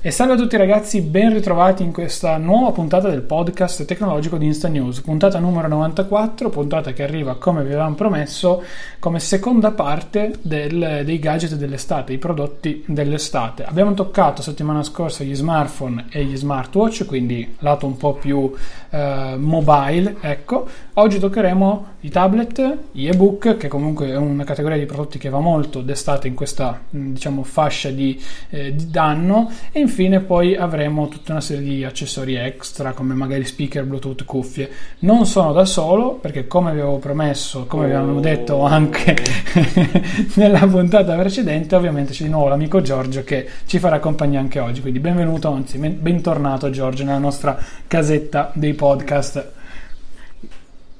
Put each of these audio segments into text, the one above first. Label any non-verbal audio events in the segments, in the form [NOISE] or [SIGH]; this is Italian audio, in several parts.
E salve a tutti ragazzi, ben ritrovati in questa nuova puntata del podcast tecnologico di Insta News, puntata numero 94, puntata che arriva come vi avevamo promesso come seconda parte del, dei gadget dell'estate, i prodotti dell'estate. Abbiamo toccato settimana scorsa gli smartphone e gli smartwatch, quindi lato un po' più eh, mobile, ecco. Oggi toccheremo i tablet, gli ebook, che comunque è una categoria di prodotti che va molto d'estate in questa diciamo fascia di, eh, di danno e infine poi avremo tutta una serie di accessori extra come magari speaker, bluetooth, cuffie. Non sono da solo perché come vi avevo promesso, come vi avevamo detto anche [LAUGHS] nella puntata precedente, ovviamente c'è di nuovo l'amico Giorgio che ci farà compagnia anche oggi. Quindi benvenuto, anzi bentornato Giorgio nella nostra casetta dei podcast.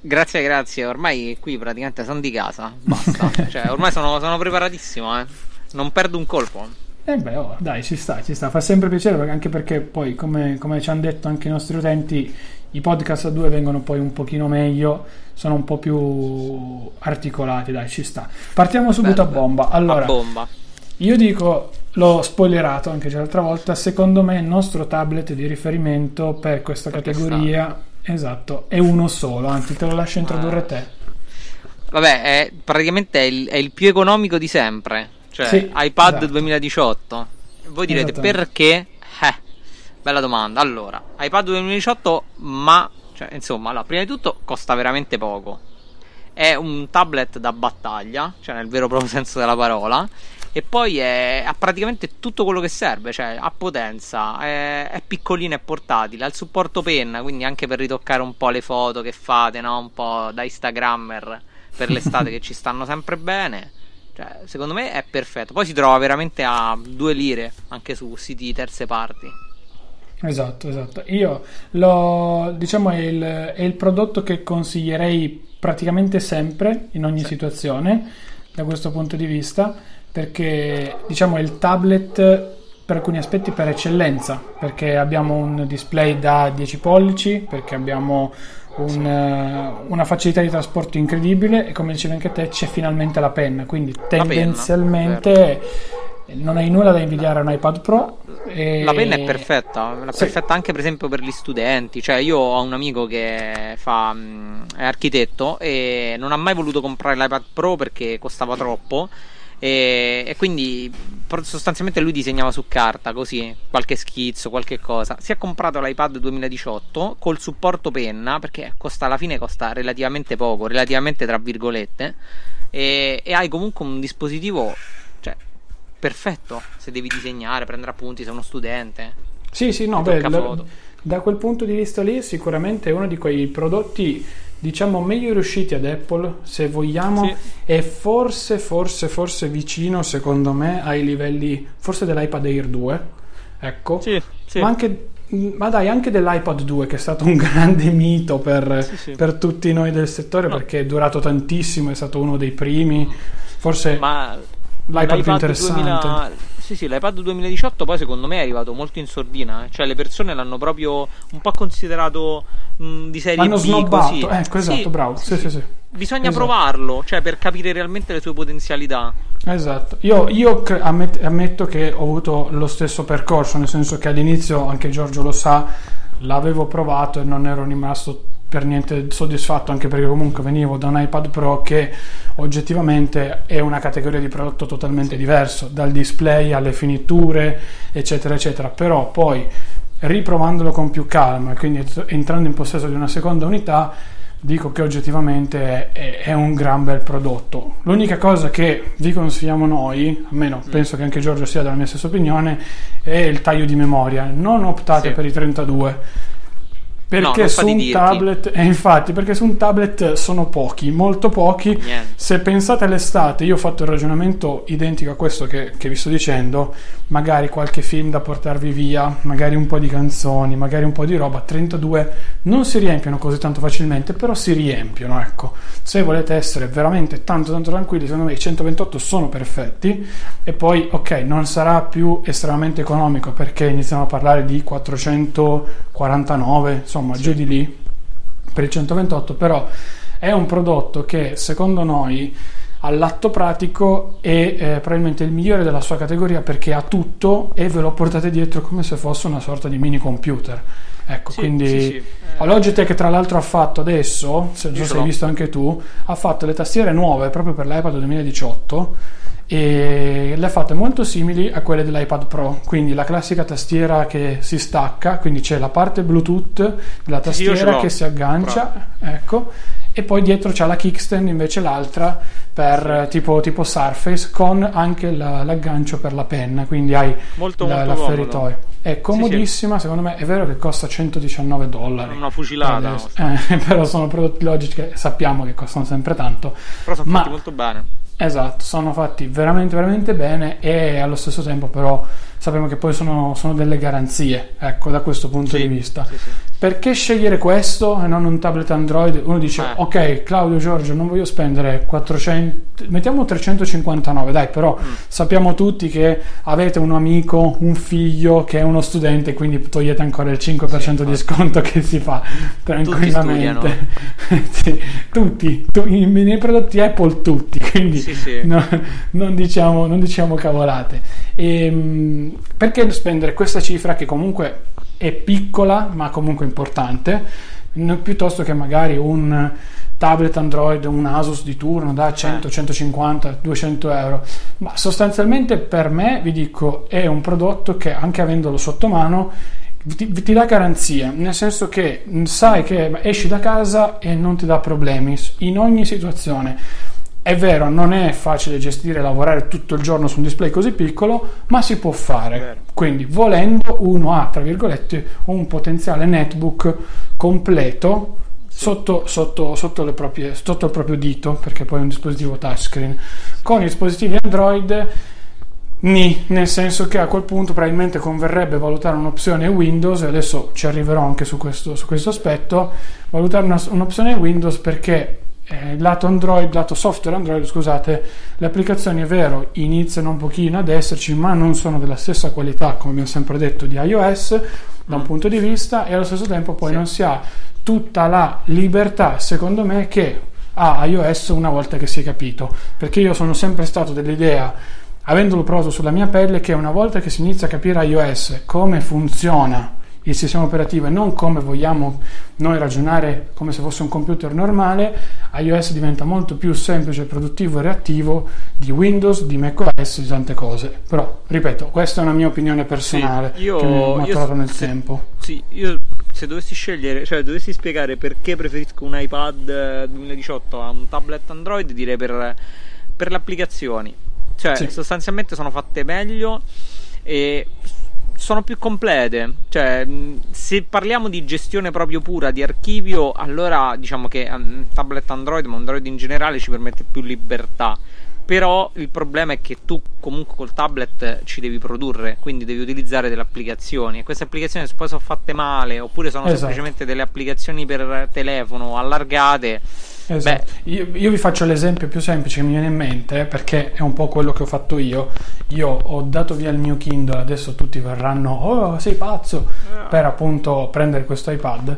Grazie, grazie. Ormai qui praticamente sono di casa. Basta. [LAUGHS] cioè, ormai sono, sono preparatissimo, eh. Non perdo un colpo. Eh beh, oh, dai, ci sta, ci sta. Fa sempre piacere anche perché poi, come, come, ci hanno detto anche i nostri utenti, i podcast a due vengono poi un pochino meglio, sono un po' più articolati, dai, ci sta. Partiamo subito bello, a bomba. Allora, a bomba. io dico, l'ho spoilerato anche già l'altra volta, secondo me il nostro tablet di riferimento per questa perché categoria, sta? Esatto, è uno solo, anzi te lo lascio introdurre ah. te. Vabbè, è, praticamente è il, è il più economico di sempre cioè sì, iPad esatto. 2018. Voi direte perché? Eh, bella domanda. Allora, iPad 2018, ma cioè, insomma, allora, prima di tutto costa veramente poco. È un tablet da battaglia, cioè nel vero proprio [LAUGHS] senso della parola. E poi è, ha praticamente tutto quello che serve, cioè ha potenza, è, è piccolino e portatile, ha il supporto penna, quindi anche per ritoccare un po' le foto che fate, no? un po' da Instagrammer per l'estate che ci [LAUGHS] stanno sempre bene. Cioè, secondo me è perfetto. Poi si trova veramente a due lire anche su siti terze parti. Esatto, esatto. Io lo diciamo è il, è il prodotto che consiglierei praticamente sempre in ogni sì. situazione da questo punto di vista perché diciamo è il tablet per alcuni aspetti per eccellenza perché abbiamo un display da 10 pollici perché abbiamo un, eh, una facilità di trasporto incredibile e come dicevi anche te c'è finalmente la penna, quindi tendenzialmente non hai nulla da invidiare a un iPad Pro. E... La penna è perfetta, è sì. perfetta anche per esempio per gli studenti, cioè io ho un amico che fa, mm, è architetto e non ha mai voluto comprare l'iPad Pro perché costava troppo e, e, quindi sostanzialmente lui disegnava su carta così qualche schizzo, qualche cosa. Si è comprato l'iPad 2018 col supporto penna perché costa alla fine costa relativamente poco, relativamente tra virgolette. E, e hai comunque un dispositivo cioè, perfetto se devi disegnare, prendere appunti, sei uno studente. Sì, sì, no, beh, da quel punto di vista lì sicuramente è uno di quei prodotti diciamo meglio riusciti ad Apple se vogliamo sì. e forse forse forse vicino secondo me ai livelli forse dell'iPad Air 2 ecco sì, sì. ma anche ma dai anche dell'iPad 2 che è stato un [LAUGHS] grande mito per, per tutti noi del settore no. perché è durato tantissimo è stato uno dei primi forse ma l'iPad più interessante 2000 sì, sì, l'iPad 2018 poi secondo me è arrivato molto in sordina, eh. cioè le persone l'hanno proprio un po' considerato mh, di serie L'hanno B snobbato, così. ecco, esatto, sì, bravo. Sì, sì, sì. bisogna esatto. provarlo, cioè per capire realmente le sue potenzialità. Esatto, io, io ammet- ammetto che ho avuto lo stesso percorso, nel senso che all'inizio, anche Giorgio lo sa, l'avevo provato e non ero rimasto per niente soddisfatto anche perché comunque venivo da un iPad Pro che oggettivamente è una categoria di prodotto totalmente diverso dal display alle finiture eccetera eccetera. Però poi riprovandolo con più calma quindi entrando in possesso di una seconda unità dico che oggettivamente è, è, un gran bel prodotto. L'unica cosa che vi consigliamo noi almeno mm. penso che anche Giorgio sia della mia stessa opinione è il taglio di memoria. Non optate sì. per i 32 perché no, su un tablet, eh, infatti, perché su un tablet sono pochi, molto pochi. Niente. Se pensate all'estate, io ho fatto il ragionamento identico a questo che, che, vi sto dicendo, magari qualche film da portarvi via, magari un po' di canzoni, magari un po' di roba, 32 non si riempiono così tanto facilmente, però si riempiono, ecco. Se volete essere veramente tanto tanto tranquilli, secondo me i 128 sono perfetti e poi, ok, non sarà più estremamente economico perché iniziamo a parlare di 449, insomma, insomma sì. giù di lì per il 128 però è un prodotto che secondo noi all'atto pratico è eh, probabilmente il migliore della sua categoria perché ha tutto e ve lo portate dietro come se fosse una sorta di mini computer ecco sì, quindi sì, sì. Eh, Logitech tra l'altro ha fatto adesso se se hai visto anche tu ha fatto le tastiere nuove proprio per l'iPad 2018 e le ha fatte molto simili a quelle dell'iPad Pro, quindi la classica tastiera che si stacca, quindi c'è la parte Bluetooth della tastiera che si aggancia, ecco, e poi dietro c'è la kickstand invece l'altra per tipo, tipo Surface con anche la, l'aggancio per la penna, quindi hai molto, la, molto l'afferitoio. È comodissima, sì, sì. secondo me è vero che costa 119 dollari. Una fucilata. Eh, [LAUGHS] però sono prodotti logici che sappiamo che costano sempre tanto. Però sono fatti molto bene. Esatto, sono fatti veramente veramente bene e allo stesso tempo però sappiamo che poi sono, sono delle garanzie, ecco, da questo punto sì, di vista. Sì, sì. Perché scegliere questo e non un tablet Android? Uno dice, eh. ok, Claudio Giorgio, non voglio spendere 400, mettiamo 359, dai, però mm. sappiamo tutti che avete un amico, un figlio che è uno studente, quindi togliete ancora il 5% di sconto che si fa [LAUGHS] tranquillamente. Tutti, [LAUGHS] tutti tu, nei prodotti Apple tutti, quindi no, non, diciamo, non diciamo cavolate. E, ehm, perché spendere questa cifra che comunque è piccola ma comunque importante, piuttosto che magari un tablet Android, un Asus di turno da 100, 150, 200 euro. Ma sostanzialmente per me, vi dico, è un prodotto che anche avendolo sotto mano ti, ti, dà garanzia, nel senso che sai che esci da casa e non ti dà problemi in ogni situazione. È vero, non è facile gestire e lavorare tutto il giorno su un display così piccolo, ma si può fare. Quindi, volendo, uno ha, tra virgolette, un potenziale netbook completo sotto, sotto, sotto, proprie, sotto, il proprio dito, perché poi è un dispositivo touchscreen. Con i dispositivi Android, ni, nel senso che a quel punto probabilmente converrebbe valutare un'opzione Windows, e adesso ci arriverò anche su questo, su questo aspetto, valutare una, un'opzione Windows perché eh, lato Android, lato software Android, scusate, le applicazioni è vero iniziano un pochino ad esserci, ma non sono della stessa qualità, come abbiamo sempre detto, di iOS da un punto di vista e allo stesso tempo poi sì. non si ha tutta la libertà, secondo me, che ha iOS una volta che si è capito, perché io sono sempre stato dell'idea avendolo provato sulla mia pelle che una volta che si inizia a capire iOS come funziona il sistema operativo e non come vogliamo noi ragionare come se fosse un computer normale, iOS diventa molto più semplice, produttivo e reattivo di Windows, di macOS, di tante cose. Però, ripeto, questa è una mia opinione personale sì, io, che mi ho maturato nel se, tempo. Sì, io se dovessi scegliere, cioè dovessi spiegare perché preferisco un iPad 2018 a un tablet Android, direi per, per le applicazioni. Cioè, sì. sostanzialmente sono fatte meglio e sono più complete. Cioè, se parliamo di gestione proprio pura di archivio, allora diciamo che un tablet Android, ma Android in generale ci permette più libertà. Però il problema è che tu comunque col tablet ci devi produrre, quindi devi utilizzare delle applicazioni e queste applicazioni poi sono fatte male oppure sono esatto. semplicemente delle applicazioni per telefono allargate Esatto. Io, io, vi faccio l'esempio più semplice che mi viene in mente perché è un po' quello che ho fatto io. Io ho dato via il mio Kindle, adesso tutti verranno, oh sei pazzo, per appunto prendere questo iPad.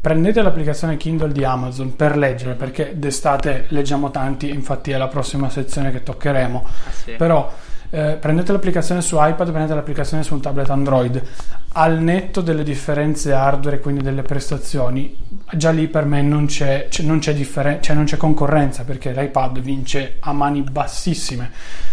prendete l'applicazione Kindle di Amazon per leggere, perché d'estate leggiamo tanti, infatti è la prossima sezione che toccheremo. Ah, sì. Però eh, prendete l'applicazione su iPad, prendete l'applicazione su un tablet Android. Al netto delle differenze hardware e quindi delle prestazioni, già lì per me non c'è, cioè non, c'è differen- cioè non c'è concorrenza perché l'iPad vince a mani bassissime.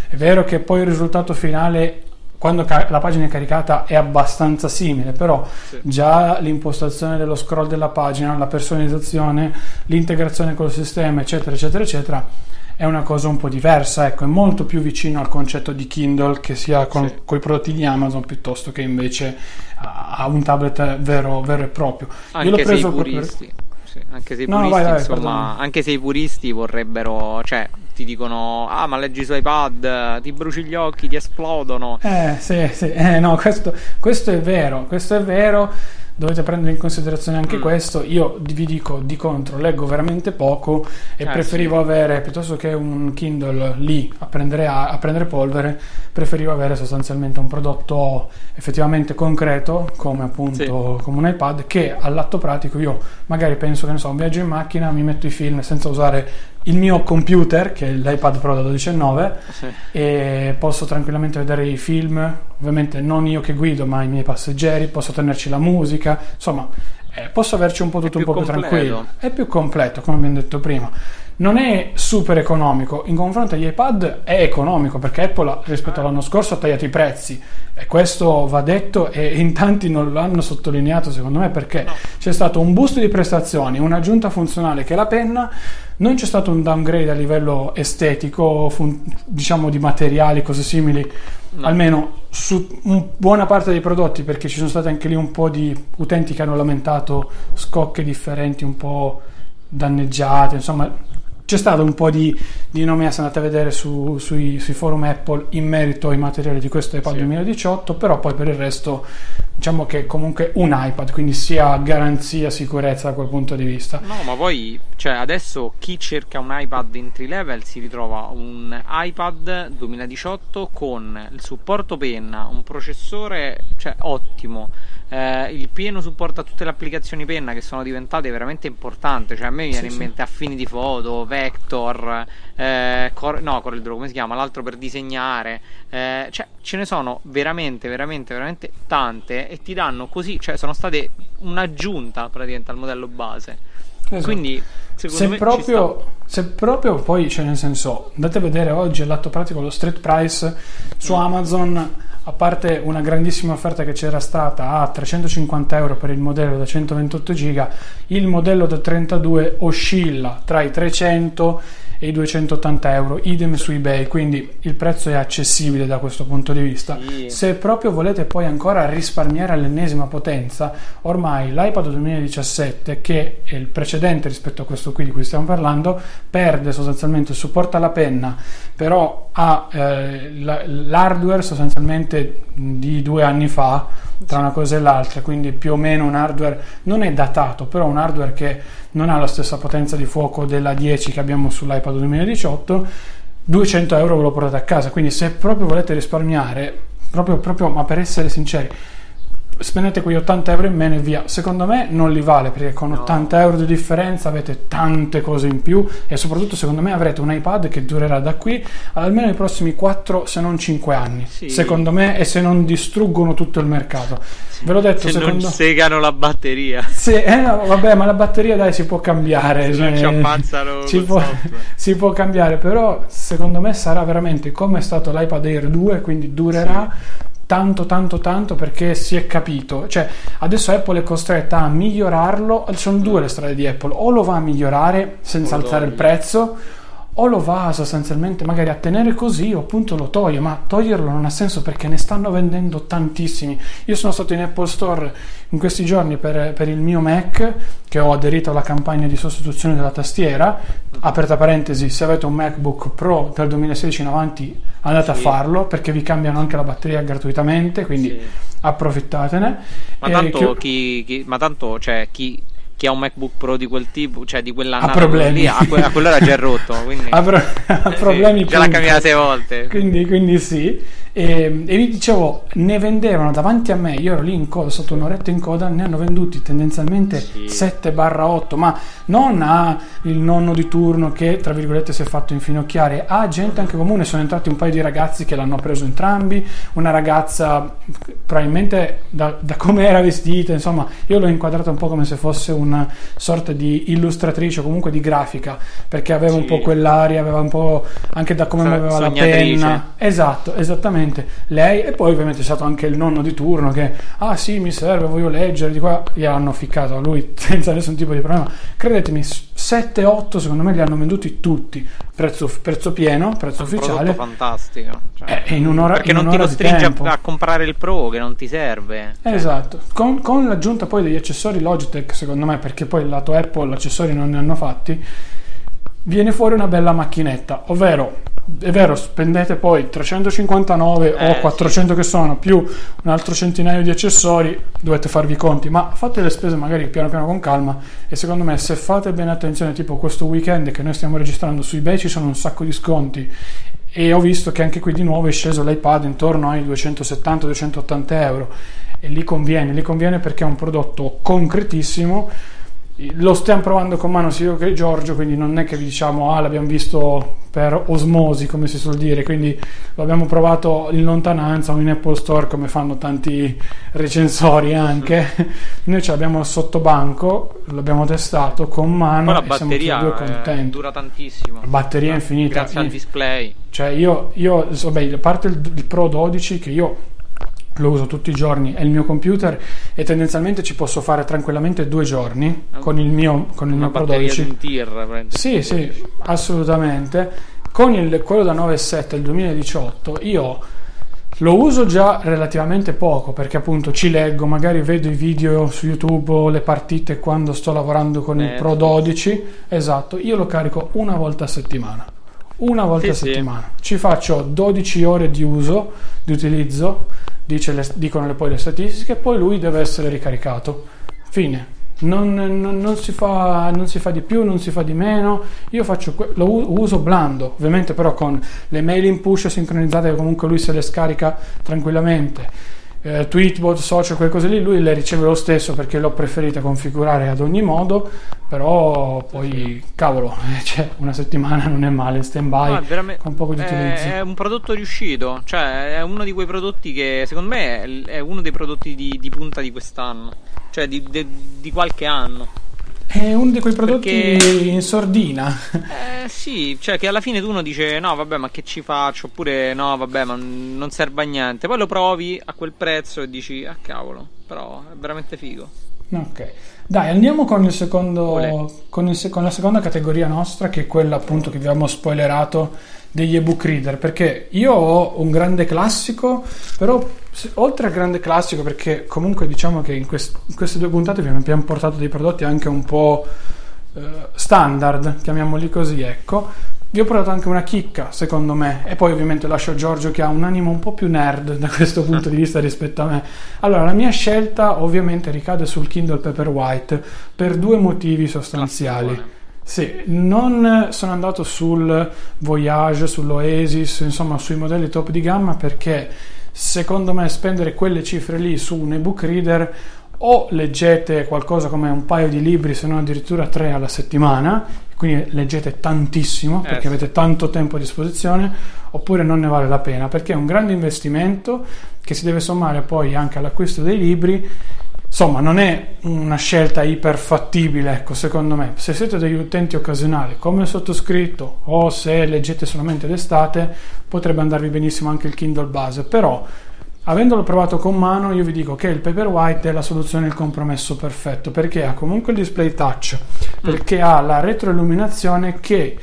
È vero che poi il risultato finale quando la pagina è caricata è abbastanza simile, però sì. già l'impostazione dello scroll della pagina, la personalizzazione, l'integrazione col sistema, eccetera, eccetera, eccetera, è una cosa un po' diversa, ecco, è molto più vicino al concetto di Kindle che sia con sì. i prodotti di Amazon piuttosto che invece a un tablet vero, vero e proprio. Anche Io l'ho preso se i puristi, per... sì, anche se i puristi, no, vai, vai, insomma, anche se i puristi vorrebbero, cioè ti dicono ah ma leggi su iPad ti bruci gli occhi ti esplodono eh sì sì eh, no questo, questo è vero questo è vero dovete prendere in considerazione anche mm. questo. Io vi dico di contro, leggo veramente poco e eh, preferivo sì. avere piuttosto che un Kindle lì a prendere, a, a prendere, polvere, preferivo avere sostanzialmente un prodotto effettivamente concreto, come appunto sì. come un iPad, che all'atto pratico io magari penso che ne so, un viaggio in macchina, mi metto i film senza usare il mio computer, che è l'iPad Pro da 12,9, sì. e posso tranquillamente vedere i film, ovviamente non io che guido, ma i miei passeggeri, posso tenerci la musica, insomma, eh, posso averci un po' tutto un po' più tranquillo. È più completo, come abbiamo detto prima. Non è super economico. In confronto agli iPad è economico perché Apple rispetto all'anno scorso ha tagliato i prezzi. E questo va detto e in tanti non l'hanno sottolineato secondo me perché no. c'è stato un boost di prestazioni un'aggiunta funzionale che è la penna non c'è stato un downgrade a livello estetico fun- diciamo di materiali cose simili no. almeno su buona parte dei prodotti perché ci sono stati anche lì un po' di utenti che hanno lamentato scocche differenti un po' danneggiate insomma c'è stato un po' di, di nomi, se andate a vedere su, sui, sui, forum Apple in merito ai materiali di questo iPad sì. 2018, però poi per il resto diciamo che comunque un iPad, quindi sia garanzia, sicurezza da quel punto di vista. No, ma poi cioè adesso chi cerca un iPad entry level si ritrova un iPad 2018 con il supporto penna, un processore cioè, ottimo eh, il pieno supporto a tutte le applicazioni penna che sono diventate veramente importanti. Cioè, a me viene sì, in mente sì. Affini di foto, Vector, eh, Cor- no, CorelDRAW, come si chiama? L'altro per disegnare. Eh, cioè, ce ne sono veramente, veramente, veramente tante e ti danno così, cioè, sono state un'aggiunta praticamente al modello base. Esatto. Quindi, se proprio, se proprio poi, cioè, nel senso, andate a vedere oggi all'atto pratico lo street price su mm. Amazon a parte una grandissima offerta che c'era stata a 350 euro per il modello da 128 giga, il modello da 32 oscilla tra i 300 e i 280 euro, idem su eBay, quindi il prezzo è accessibile da questo punto di vista. Sì. Se proprio volete poi ancora risparmiare all'ennesima potenza, ormai l'iPad 2017, che è il precedente rispetto a questo qui di cui stiamo parlando, perde sostanzialmente supporto alla penna, però ha eh, l'hardware sostanzialmente di due anni fa tra una cosa e l'altra, quindi più o meno un hardware non è datato, però un hardware che non ha la stessa potenza di fuoco della 10 che abbiamo sull'iPad 2018, 200 euro ve lo portate a casa, quindi se proprio volete risparmiare, proprio, proprio ma per essere sinceri, spendete quei 80 euro in meno e via. Secondo me non li vale perché con no. 80 euro di differenza avete tante cose in più e soprattutto secondo me avrete un iPad che durerà da qui almeno i prossimi 4 se non 5 anni. Sì. Secondo me e se non distruggono tutto il mercato. Sì. Ve l'ho detto, se secondo non segano la batteria. Sì, eh, no, vabbè, ma la batteria dai si può cambiare. Cioè, ci ammazzano si può, [LAUGHS] si può, cambiare, però secondo me sarà veramente come è stato l'iPad Air 2, quindi durerà sì tanto tanto tanto perché si è capito. Cioè adesso Apple è costretta a migliorarlo sono due le strade di Apple o lo va a migliorare senza alzare il prezzo o lo va sostanzialmente magari a tenere così o appunto lo toglie, ma toglierlo non ha senso perché ne stanno vendendo tantissimi. Io sono stato in Apple Store in questi giorni per, per il mio Mac che ho aderito alla campagna di sostituzione della tastiera, aperta parentesi, se avete un MacBook Pro dal 2016 in avanti andate sì. a farlo perché vi cambiano anche la batteria gratuitamente, quindi sì. approfittatene. Ma tanto, chi, chi, ma tanto cioè, chi chi ha un MacBook Pro di quel tipo, cioè di quella ha problemi. Lì, a, que- a quell'ora già è rotto. [LAUGHS] Quindi... ha, pro- ha problemi. Sì, già l'ha cambiata sei volte. Quindi, quindi sì. E, e vi dicevo, ne vendevano davanti a me, io ero lì in coda, sotto un'oretta in coda, ne hanno venduti tendenzialmente sì. 7-8, ma non a il nonno di turno che tra virgolette si è fatto infinocchiare, a gente anche comune, sono entrati un paio di ragazzi che l'hanno preso entrambi, una ragazza probabilmente da, da come era vestita, insomma, io l'ho inquadrata un po' come se fosse una sorta di illustratrice o comunque di grafica, perché aveva sì. un po' quell'aria, aveva un po' anche da come aveva la penna. Esatto, esattamente esattamente lei e poi ovviamente è stato anche il nonno di turno che ah sì mi serve voglio leggere di qua gli hanno ficcato a lui [LAUGHS] senza nessun tipo di problema. Credetemi 7-8 secondo me li hanno venduti tutti prezzo, prezzo pieno prezzo un ufficiale. fantastico cioè, eh, in un'ora, perché in non ti costringe a, a, comprare il pro che non ti serve. Cioè. esatto. Con, con l'aggiunta poi degli accessori Logitech secondo me perché poi il lato Apple accessori non ne hanno fatti viene fuori una bella macchinetta ovvero è vero, spendete poi 359 eh, o 400 sì. che sono più un altro centinaio di accessori, dovete farvi i conti, ma fate le spese magari piano piano con calma e secondo me se fate bene attenzione, tipo questo weekend che noi stiamo registrando su eBay ci sono un sacco di sconti. E ho visto che anche qui di nuovo è sceso l'iPad intorno ai 270-280 euro. E lì conviene, lì conviene perché è un prodotto concretissimo lo stiamo provando con mano sia io che Giorgio, quindi non è che vi diciamo ah l'abbiamo visto per osmosi, come si suol dire, quindi lo abbiamo provato in lontananza o in Apple Store come fanno tanti recensori anche. Noi ce l'abbiamo sotto banco, l'abbiamo testato con mano la batteria due contenti. dura tantissimo. La batteria è infinita. Grazie al display. Cioè io, io vabbè, a parte il, il Pro 12 che io lo uso tutti i giorni, è il mio computer e tendenzialmente ci posso fare tranquillamente due giorni con il mio, con il mio Pro 12. Tir, sì, sì, assolutamente. Con il, quello da 9.7 del 2018 io lo uso già relativamente poco perché appunto ci leggo, magari vedo i video su YouTube o le partite quando sto lavorando con eh, il Pro 12. Esatto, io lo carico una volta a settimana. Una volta sì, a settimana. Sì. Ci faccio 12 ore di uso, di utilizzo le, dicono poi le statistiche, poi lui deve essere ricaricato. Fine. Non, non, non, si fa, non, si fa, di più, non si fa di meno. Io faccio, lo uso blando, ovviamente però con le mail in push sincronizzate comunque lui se le scarica tranquillamente eh, Tweetbot, social, quelle cose lì, lui le riceve lo stesso perché l'ho preferita configurare ad ogni modo, però poi cavolo, [LAUGHS] cioè, una settimana non è male, stand by no, con poco di utilizzo. È un prodotto riuscito, cioè è uno di quei prodotti che secondo me è uno dei prodotti di, di punta di quest'anno, cioè di, di, di qualche anno. È uno di quei prodotti Perché... in sordina. Eh sì, cioè che alla fine tu uno dice no vabbè ma che ci faccio oppure no vabbè ma non serve a niente. Poi lo provi a quel prezzo e dici ah cavolo, però è veramente figo. Ok, dai andiamo con, il secondo, con, il, con la seconda categoria nostra che è quella appunto che vi abbiamo spoilerato degli ebook reader perché io ho un grande classico però oltre al grande classico perché comunque diciamo che in, quest- in queste due puntate vi abbiamo portato dei prodotti anche un po' eh, standard chiamiamoli così ecco. Vi ho portato anche una chicca secondo me e poi ovviamente lascio Giorgio che ha un animo un po' più nerd da questo punto di vista rispetto a me. Allora la mia scelta ovviamente ricade sul Kindle Paperwhite per due motivi sostanziali. Classicone sì, non sono andato sul Voyage, sull'Oasis, insomma sui modelli top di gamma perché secondo me spendere quelle cifre lì su un ebook reader o leggete qualcosa come un paio di libri, se non addirittura tre alla settimana, quindi leggete tantissimo perché eh. avete tanto tempo a disposizione, oppure non ne vale la pena perché è un grande investimento che si deve sommare poi anche all'acquisto dei libri Insomma, non è una scelta iperfattibile, ecco, secondo me. Se siete degli utenti occasionali come il sottoscritto o se leggete solamente d'estate, potrebbe andarvi benissimo anche il Kindle base, però avendolo provato con mano, io vi dico che il Paperwhite è la soluzione, il compromesso perfetto, perché ha comunque il display touch, perché ha la retroilluminazione che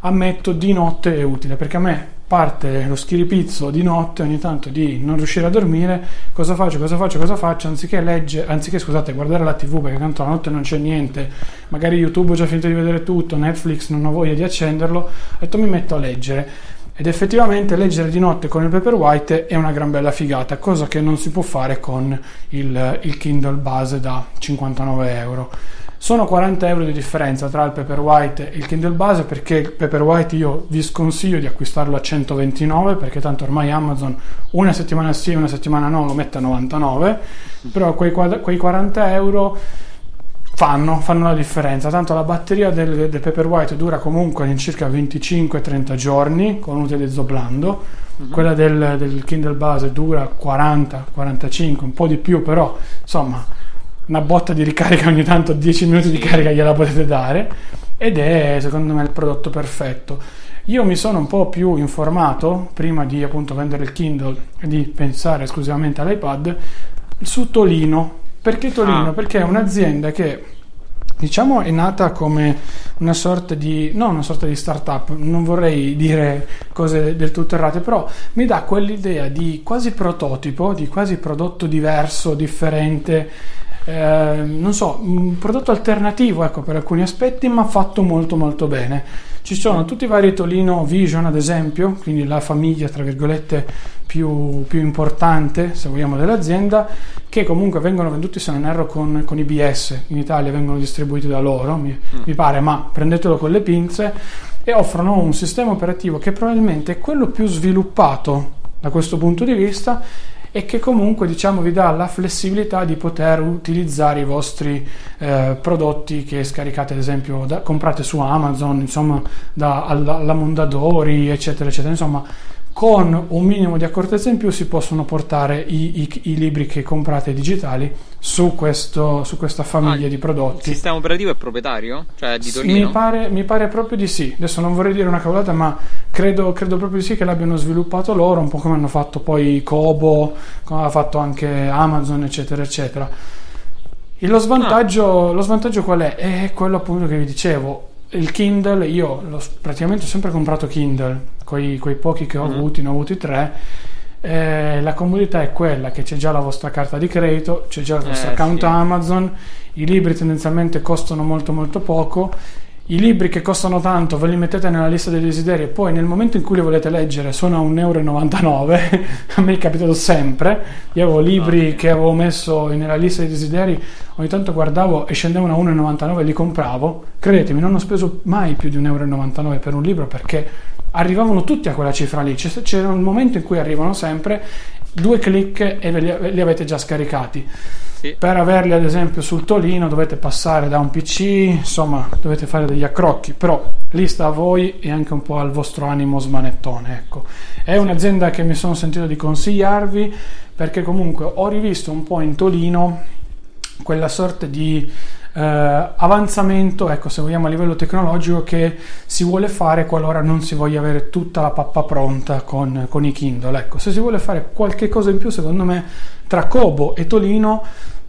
ammetto di notte è utile, perché a me parte lo schiripizzo di notte ogni tanto di non riuscire a dormire, cosa faccio, cosa faccio, cosa faccio, anziché leggere, anziché scusate, guardare la tv perché tanto la notte non c'è niente, magari YouTube ho già finito di vedere tutto, Netflix non ho voglia di accenderlo, ho detto mi metto a leggere. Ed effettivamente leggere di notte con il Paperwhite è una gran bella figata, cosa che non si può fare con il, il Kindle base da 59 euro. Sono 40 euro di differenza tra il Paperwhite e il Kindle base perché il Paperwhite io vi sconsiglio di acquistarlo a 129 perché tanto ormai Amazon una settimana sì e una settimana no lo mette a 99 però quei, quei 40 euro fanno, fanno, la differenza tanto la batteria del, del Paperwhite dura comunque in circa 25-30 giorni con utilizzo blando uh-huh. quella del, del Kindle base dura 40-45 un po' di più però insomma una botta di ricarica ogni tanto, 10 minuti di carica gliela potete dare ed è secondo me il prodotto perfetto. Io mi sono un po' più informato prima di appunto vendere il Kindle e di pensare esclusivamente all'iPad su Tolino. Perché Tolino? Ah. Perché è un'azienda che diciamo è nata come una sorta di no una sorta di startup non vorrei dire cose del tutto errate però mi dà quell'idea di quasi prototipo di quasi prodotto diverso differente eh, non so, un prodotto alternativo ecco, per alcuni aspetti, ma fatto molto molto bene. Ci sono tutti i vari Tolino Vision, ad esempio, quindi la famiglia, tra virgolette, più, più importante, se vogliamo, dell'azienda, che comunque vengono venduti, se non erro, con, con IBS. In Italia vengono distribuiti da loro, mi, mm. mi pare, ma prendetelo con le pinze e offrono un sistema operativo che probabilmente è quello più sviluppato da questo punto di vista e che comunque diciamo vi dà la flessibilità di poter utilizzare i vostri eh, prodotti che scaricate ad esempio da, comprate su Amazon insomma da, alla, alla Mondadori eccetera eccetera. Insomma con un minimo di accortezza in più si possono portare i, i, i libri che comprate digitali su, questo, su questa famiglia ah, di prodotti. Il sistema operativo è proprietario? Cioè di Torino? Mi pare, mi pare, proprio di sì. Adesso non vorrei dire una cavolata, ma credo, credo, proprio di sì che l'abbiano sviluppato loro, un po' come hanno fatto poi Kobo, come ha fatto anche Amazon, eccetera, eccetera. E lo svantaggio, ah. lo svantaggio qual è? È quello appunto che vi dicevo il Kindle, io l'ho praticamente sempre comprato Kindle, quei, quei pochi che ho mm. avuti, ne ho avuti tre. Eh, la comodità è quella che c'è già la vostra carta di credito, c'è già il vostro eh, account sì. Amazon, i libri tendenzialmente costano molto molto poco i libri che costano tanto ve li mettete nella lista dei desideri e poi nel momento in cui li volete leggere sono a 1,99 euro [LAUGHS] a me è capitato sempre. Io avevo libri okay. che avevo messo nella lista dei desideri ogni tanto guardavo e scendevano a 1,99 e li compravo. Credetemi non ho speso mai più di 1,99 euro per un libro perché arrivavano tutti a quella cifra lì. C'era un momento in cui arrivano sempre due clic e li avete già scaricati sì. Per averli ad esempio sul Tolino dovete passare da un PC, insomma dovete fare degli accrocchi, però lì sta a voi e anche un po' al vostro animo smanettone. Ecco. È un'azienda che mi sono sentito di consigliarvi perché comunque ho rivisto un po' in Tolino quella sorta di eh, avanzamento, ecco, se vogliamo a livello tecnologico, che si vuole fare qualora non si voglia avere tutta la pappa pronta con, con i Kindle. Ecco, se si vuole fare qualche cosa in più, secondo me, tra Kobo e Tolino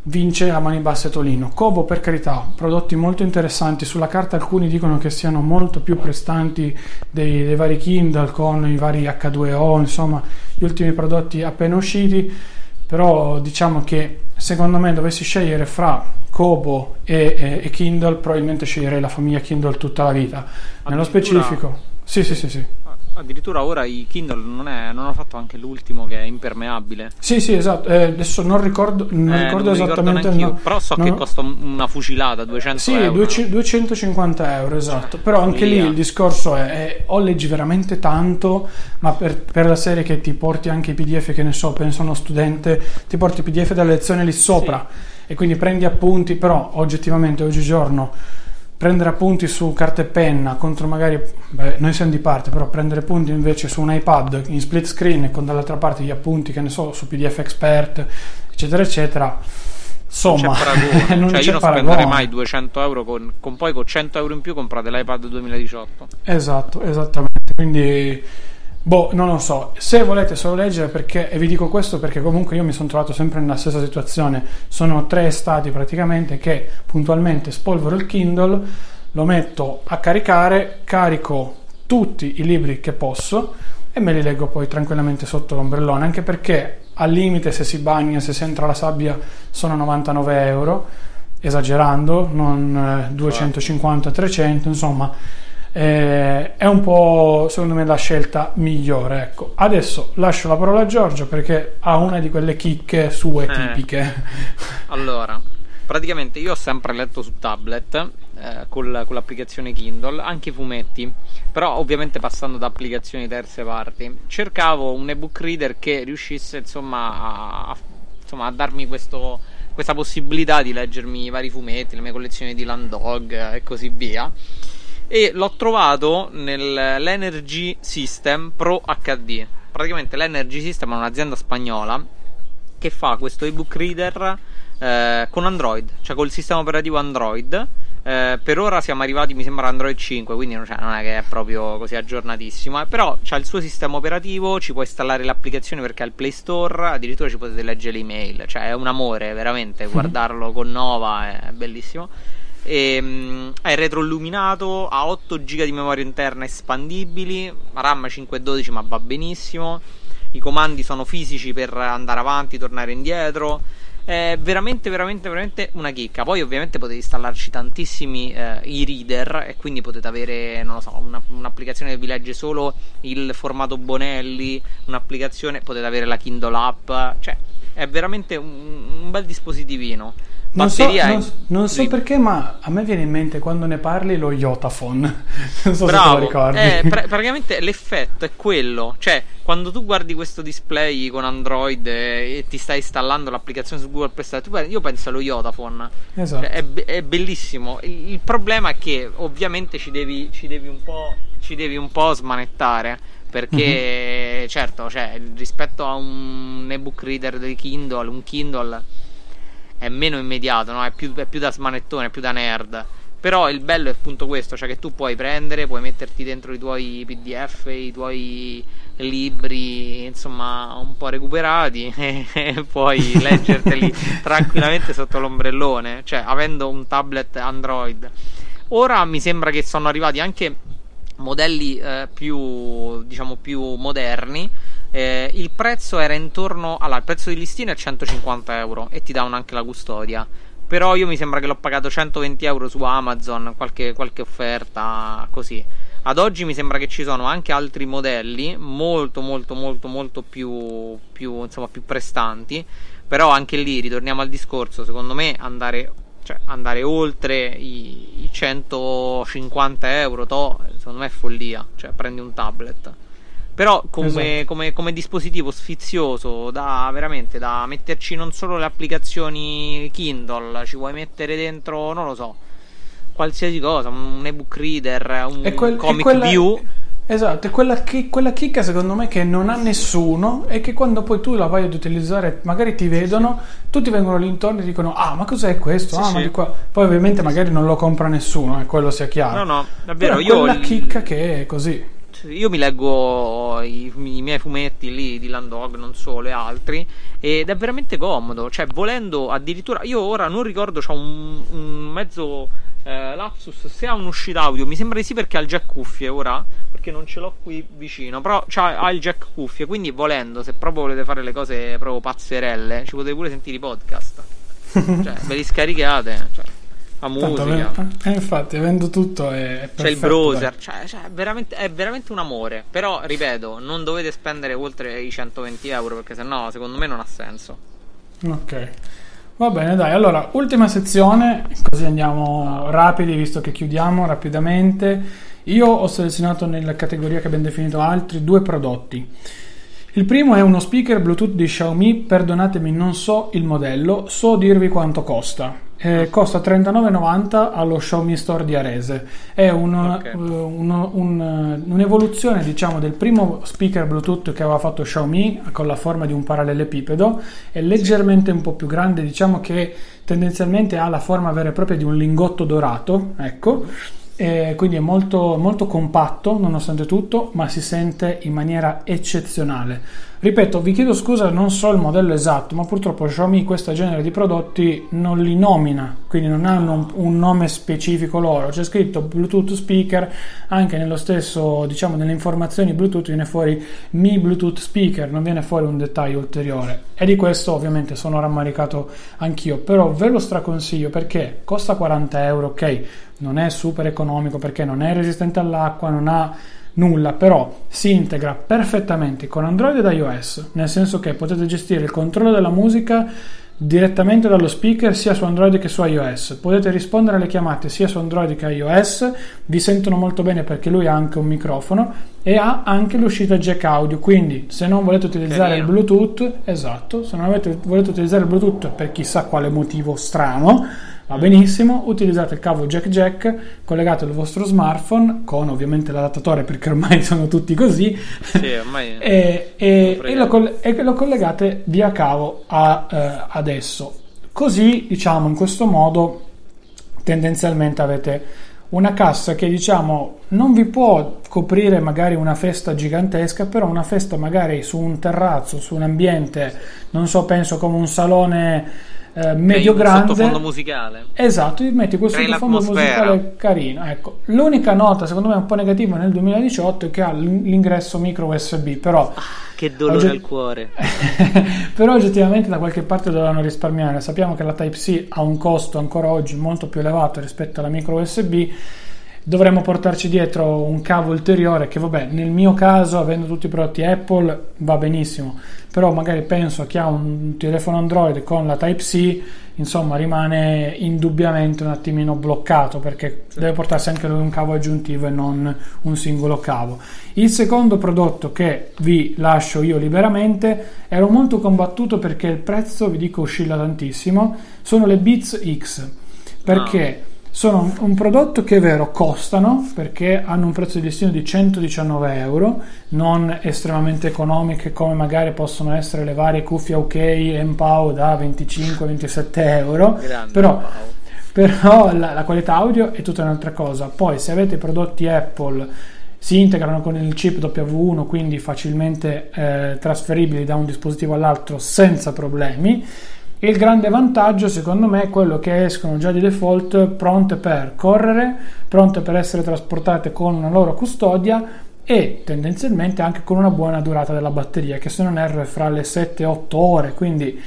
vince a mani basse Tolino. Kobo per carità, prodotti molto interessanti, sulla carta alcuni dicono che siano molto più prestanti dei, dei vari Kindle con i vari H2O, insomma gli ultimi prodotti appena usciti, però diciamo che secondo me dovessi scegliere fra Kobo e, e, e Kindle probabilmente sceglierei la famiglia Kindle tutta la vita. Nello specifico, sì sì sì sì addirittura ora i Kindle non, è, non, hanno fatto anche l'ultimo che è impermeabile. Sì, sì, esatto. Eh, adesso non ricordo, non eh, ricordo non esattamente. Ricordo no, però so no. che costa una fucilata 200 sì, euro. Sì, 250 euro, esatto. Però anche lì il discorso è, è o leggi veramente tanto, ma per, per, la serie che ti porti anche i PDF, che ne so, penso a uno studente, ti porti i PDF della lezione lì sopra sì. e quindi prendi appunti, però oggettivamente oggigiorno prendere appunti su carta e penna contro magari, beh, noi siamo di parte, però prendere appunti invece su un iPad in split screen e con dall'altra parte gli appunti, che ne so, su PDF Expert, eccetera, eccetera. Insomma, non c'è [LAUGHS] non cioè, io non paragone. spenderei mai 200 euro con, con poi con 100 euro in più comprate l'iPad 2018. Esatto, esattamente. Quindi Boh, non lo so. Se volete solo leggere, perché, e vi dico questo perché comunque io mi sono trovato sempre nella stessa situazione. Sono tre stati praticamente che puntualmente spolvero il Kindle, lo metto a caricare, carico tutti i libri che posso e me li leggo poi tranquillamente sotto l'ombrellone. Anche perché al limite, se si bagna, se si entra la sabbia, sono 99 euro, esagerando, non 250-300, eh, insomma eh, è un po' secondo me la scelta migliore. Ecco. Adesso lascio la parola a Giorgio perché ha una di quelle chicche sue eh. tipiche. [LAUGHS] Allora, praticamente io ho sempre letto su tablet eh, con, con, l'applicazione Kindle, anche i fumetti, però ovviamente passando da applicazioni terze parti. Cercavo un ebook reader che riuscisse insomma a, insomma, a darmi questo, questa possibilità di leggermi i vari fumetti, le mie collezioni di Landog e così via. E l'ho trovato nell'Energy System Pro HD. Praticamente l'Energy System è un'azienda spagnola che fa questo ebook reader eh, con Android, cioè col sistema operativo Android. Eh, per ora siamo arrivati, mi sembra, Android 5, quindi cioè, non è che è proprio così aggiornatissimo. Eh, però c'ha il suo sistema operativo, ci può installare l'applicazione perché ha il Play Store, addirittura ci potete leggere le email. Cioè, è un amore, veramente, guardarlo con Nova è bellissimo. E, um, è retroilluminato, ha 8 GB di memoria interna espandibili, RAM 512 ma va benissimo. I comandi sono fisici per andare avanti, tornare indietro è veramente, veramente, veramente una chicca. Poi, ovviamente, potete installarci tantissimi eh, e-reader e quindi potete avere, non lo so, una, un'applicazione che vi legge solo il formato Bonelli, un'applicazione, potete avere la Kindle app, cioè è veramente un, un bel dispositivino. Non so, non, non so, perché, ma a me viene in mente quando ne parli lo Yotaphone. [LAUGHS] non so Bravo. se te lo ricordi. Eh, pra- praticamente l'effetto è quello. Cioè, quando tu guardi questo display con Android e ti stai installando l'applicazione su Google Play Store, io penso allo Yotaphone. Esatto. Cioè, è, be- è, bellissimo. Il, il, problema è che ovviamente ci devi, ci devi, un, po', ci devi un po' smanettare perché mm-hmm. certo cioè, rispetto a un ebook reader di Kindle un Kindle è meno immediato, no? è, più, è più da smanettone, è più da nerd. Però il bello è appunto questo, cioè che tu puoi prendere, puoi metterti dentro i tuoi PDF, i tuoi libri, insomma, un po' recuperati [LAUGHS] e puoi [LAUGHS] leggerteli tranquillamente sotto l'ombrellone, cioè avendo un tablet Android. Ora mi sembra che sono arrivati anche modelli eh, più, diciamo, più moderni eh, il prezzo era intorno. Allora, il prezzo di listino è 150 euro e ti davano anche la custodia. Però io mi sembra che l'ho pagato 120 euro su Amazon, qualche, qualche offerta così. Ad oggi mi sembra che ci sono anche altri modelli molto molto molto molto più, più, insomma, più prestanti. Però anche lì ritorniamo al discorso, secondo me andare, cioè, andare oltre i, i 150 euro, to, secondo me è follia. Cioè prendi un tablet. Però come, esatto. come, come, dispositivo sfizioso da veramente da metterci non solo le applicazioni Kindle, ci vuoi mettere dentro, non lo so, qualsiasi cosa, un ebook reader, un quel, comic quella, view. Esatto, è quella, chi, quella chicca secondo me che non ha nessuno e che quando poi tu la vai ad utilizzare magari ti vedono, tutti vengono lì intorno e dicono ah ma cos'è questo? Sì, ah, sì. ma di qua. Poi ovviamente magari non lo compra nessuno, eh, quello sia chiaro. No, no, davvero, Però io... quella chicca che è così io mi leggo i, i, miei fumetti lì di Landog, non solo e altri, ed è veramente comodo. Cioè, volendo addirittura. Io ora non ricordo, c'ho un, un mezzo eh, lapsus. Se ha un'uscita audio, mi sembra di sì perché ha il jack cuffie ora. Perché non ce l'ho qui vicino. Però ha il jack cuffie. Quindi, volendo, se proprio volete fare le cose proprio pazzerelle, ci potete pure sentire i podcast. [LAUGHS] cioè, ve li scaricate. Cioè la musica. eh, infatti, avendo tutto è, è C'è il browser, cioè, cioè, veramente, è veramente un amore. Però, ripeto, non dovete spendere oltre i 120 euro perché sennò secondo me non ha senso. Ok. Va bene, dai. Allora, ultima sezione, così andiamo rapidi visto che chiudiamo rapidamente. Io ho selezionato nella categoria che abbiamo definito altri due prodotti. Il primo è uno speaker Bluetooth di Xiaomi, perdonatemi non so il modello, so dirvi quanto costa. Eh, costa 39,90 allo Xiaomi Store di Arese. È un, okay. uh, un, un, un'evoluzione diciamo, del primo speaker Bluetooth che aveva fatto Xiaomi con la forma di un parallelepipedo. È leggermente un po' più grande, diciamo che tendenzialmente ha la forma vera e propria di un lingotto dorato. Ecco. E quindi è molto, molto compatto nonostante tutto, ma si sente in maniera eccezionale. Ripeto, vi chiedo scusa, non so il modello esatto, ma purtroppo Xiaomi questo genere di prodotti non li nomina, quindi non hanno un nome specifico loro. C'è scritto Bluetooth speaker, anche nello stesso, diciamo, nelle informazioni Bluetooth viene fuori Mi Bluetooth speaker, non viene fuori un dettaglio ulteriore. E di questo ovviamente sono rammaricato anch'io, però ve lo straconsiglio perché costa 40 euro, ok, non è super economico perché non è resistente all'acqua, non ha nulla, però si integra perfettamente con Android ed iOS, nel senso che potete gestire il controllo della musica direttamente dallo speaker sia su Android che su iOS. Potete rispondere alle chiamate sia su Android che iOS, vi sentono molto bene perché lui ha anche un microfono e ha anche l'uscita jack audio, quindi se non volete utilizzare Carino. il Bluetooth, esatto, se non avete, volete utilizzare il Bluetooth per chissà quale motivo strano, va benissimo, utilizzate il cavo jack jack collegato al vostro smartphone con ovviamente l'adattatore perché ormai [LAUGHS] sono tutti così sì, ormai [LAUGHS] e, e, e, lo, e, lo, collegate via cavo a, eh, adesso. Così diciamo in questo modo tendenzialmente avete una cassa che diciamo non vi può coprire magari una festa gigantesca però una festa magari su un terrazzo su un ambiente non so penso come un salone eh, medio grande. sottofondo musicale. Esatto, ti metti questo Crei sottofondo musicale carino. Ecco. L'unica nota, secondo me, un po' negativa nel 2018 è che ha l'ingresso micro USB, però... Ah, che dolore ogget... al cuore. [LAUGHS] però oggettivamente da qualche parte dovevano risparmiare. Sappiamo che la Type-C ha un costo ancora oggi molto più elevato rispetto alla micro USB dovremmo portarci dietro un cavo ulteriore che vabbè nel mio caso avendo tutti i prodotti Apple va benissimo. Però magari penso a chi ha un telefono Android con la Type-C insomma rimane indubbiamente un attimino bloccato perché sì. deve portarsi anche lui un cavo aggiuntivo e non un singolo cavo. Il secondo prodotto che vi lascio io liberamente ero molto combattuto perché il prezzo vi dico oscilla tantissimo sono le Beats X. Perché? Ah sono un prodotto che è vero costano perché hanno un prezzo di listino di 119 euro non estremamente economiche come magari possono essere le varie cuffie OK Empow da 25-27 euro. Grande però, però la, la qualità audio è tutta un'altra cosa. Poi se avete prodotti Apple si integrano con il chip W1 quindi facilmente eh, trasferibili da un dispositivo all'altro senza problemi il grande vantaggio, secondo me, è quello che escono già di default pronte per correre, pronte per essere trasportate con una loro custodia e tendenzialmente anche con una buona durata della batteria, che se non erro è fra le 7 e 8 ore. Quindi,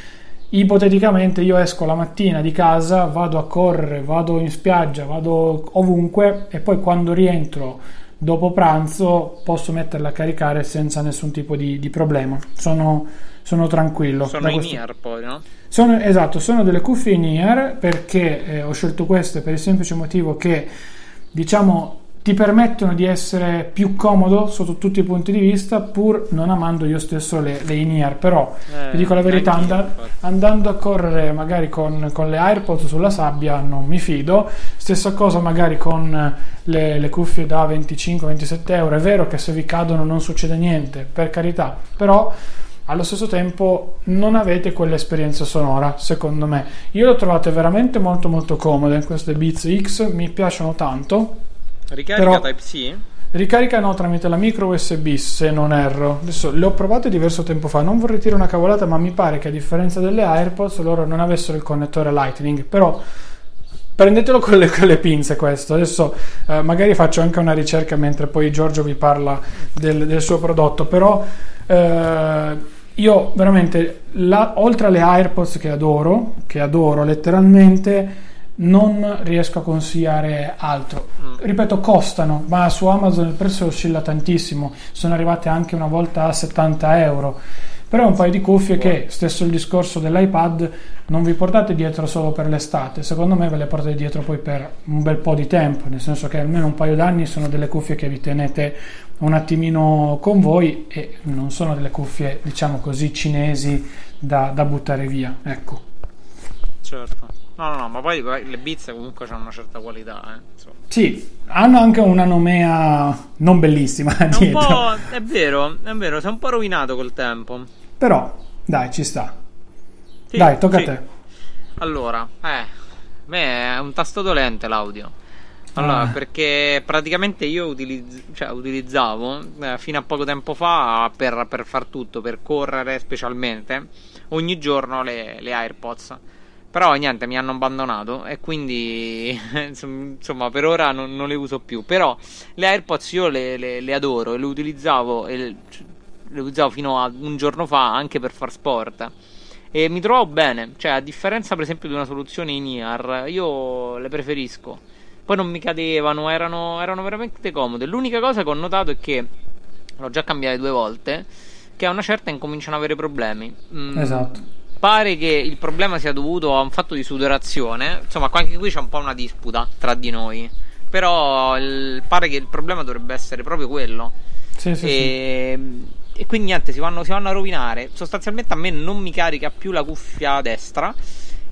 ipoteticamente, io esco la mattina di casa, vado a correre, vado in spiaggia, vado ovunque e poi quando rientro dopo pranzo posso metterla a caricare senza nessun tipo di, di problema. Sono sono tranquillo. Sono in questo... ear poi, no? Sono, esatto, sono delle cuffie in ear perché eh, ho scelto queste per il semplice motivo che, diciamo, ti permettono di essere più comodo sotto tutti i punti di vista pur non amando io stesso le, le in-ear però eh, vi dico la verità and- andando a correre magari con, con, le AirPods sulla sabbia non mi fido. Stessa cosa magari con le, le cuffie da 25-27 euro. È vero che se vi cadono non succede niente per carità. Però allo stesso tempo non avete quell'esperienza sonora, secondo me. Io le ho trovate veramente molto molto comode, queste Beats X mi piacciono tanto. Ricarica Type-C? Ricaricano tramite la micro USB se non erro. Adesso le ho provate diverso tempo fa. Non vorrei dire una cavolata, ma mi pare che a differenza delle AirPods loro non avessero il connettore Lightning. Però prendetelo con le, con le pinze questo. Adesso eh, magari faccio anche una ricerca mentre poi Giorgio vi parla del, del suo prodotto. Però. Eh, io veramente, la, oltre alle AirPods che adoro, che adoro letteralmente, non riesco a consigliare altro. Mm. Ripeto, costano, ma su Amazon il prezzo oscilla tantissimo. Sono arrivate anche una volta a 70 euro. Però è un paio di cuffie che, stesso il discorso dell'iPad, non vi portate dietro solo per l'estate, secondo me ve le portate dietro poi per un bel po' di tempo, nel senso che almeno un paio d'anni sono delle cuffie che vi tenete un attimino con voi e non sono delle cuffie, diciamo così, cinesi da, da buttare via. Ecco. Certo. No, no, no, ma poi le Beats comunque hanno una certa qualità. Eh, sì, hanno anche una nomea non bellissima dietro. È vero, è vero, si è un po' rovinato col tempo. Però, dai, ci sta. Sì, dai, tocca sì. a te. Allora, eh, a me è un tasto dolente l'audio. Allora, ah. perché praticamente io utilizz- cioè, utilizzavo eh, fino a poco tempo fa per, per, far tutto, per correre specialmente, ogni giorno le, le AirPods. Però niente, mi hanno abbandonato e quindi [LAUGHS] insomma per ora non, non, le uso più. Però le AirPods io le, le, le adoro e le utilizzavo, e le utilizzavo fino a un giorno fa anche per far sport. E mi trovo bene, cioè a differenza per esempio di una soluzione in ear, io le preferisco. Poi non mi cadevano, erano, erano veramente comode. L'unica cosa che ho notato è che l'ho già cambiate due volte, che a una certa incominciano ad avere problemi. Mm, esatto. pare che il problema sia dovuto a un fatto di sudorazione. Insomma, anche qui c'è un po' una disputa tra di noi. Però il, pare che il problema dovrebbe essere proprio quello. Sì, sì, e, sì. e quindi niente, si vanno, si vanno a rovinare. Sostanzialmente a me non mi carica più la cuffia destra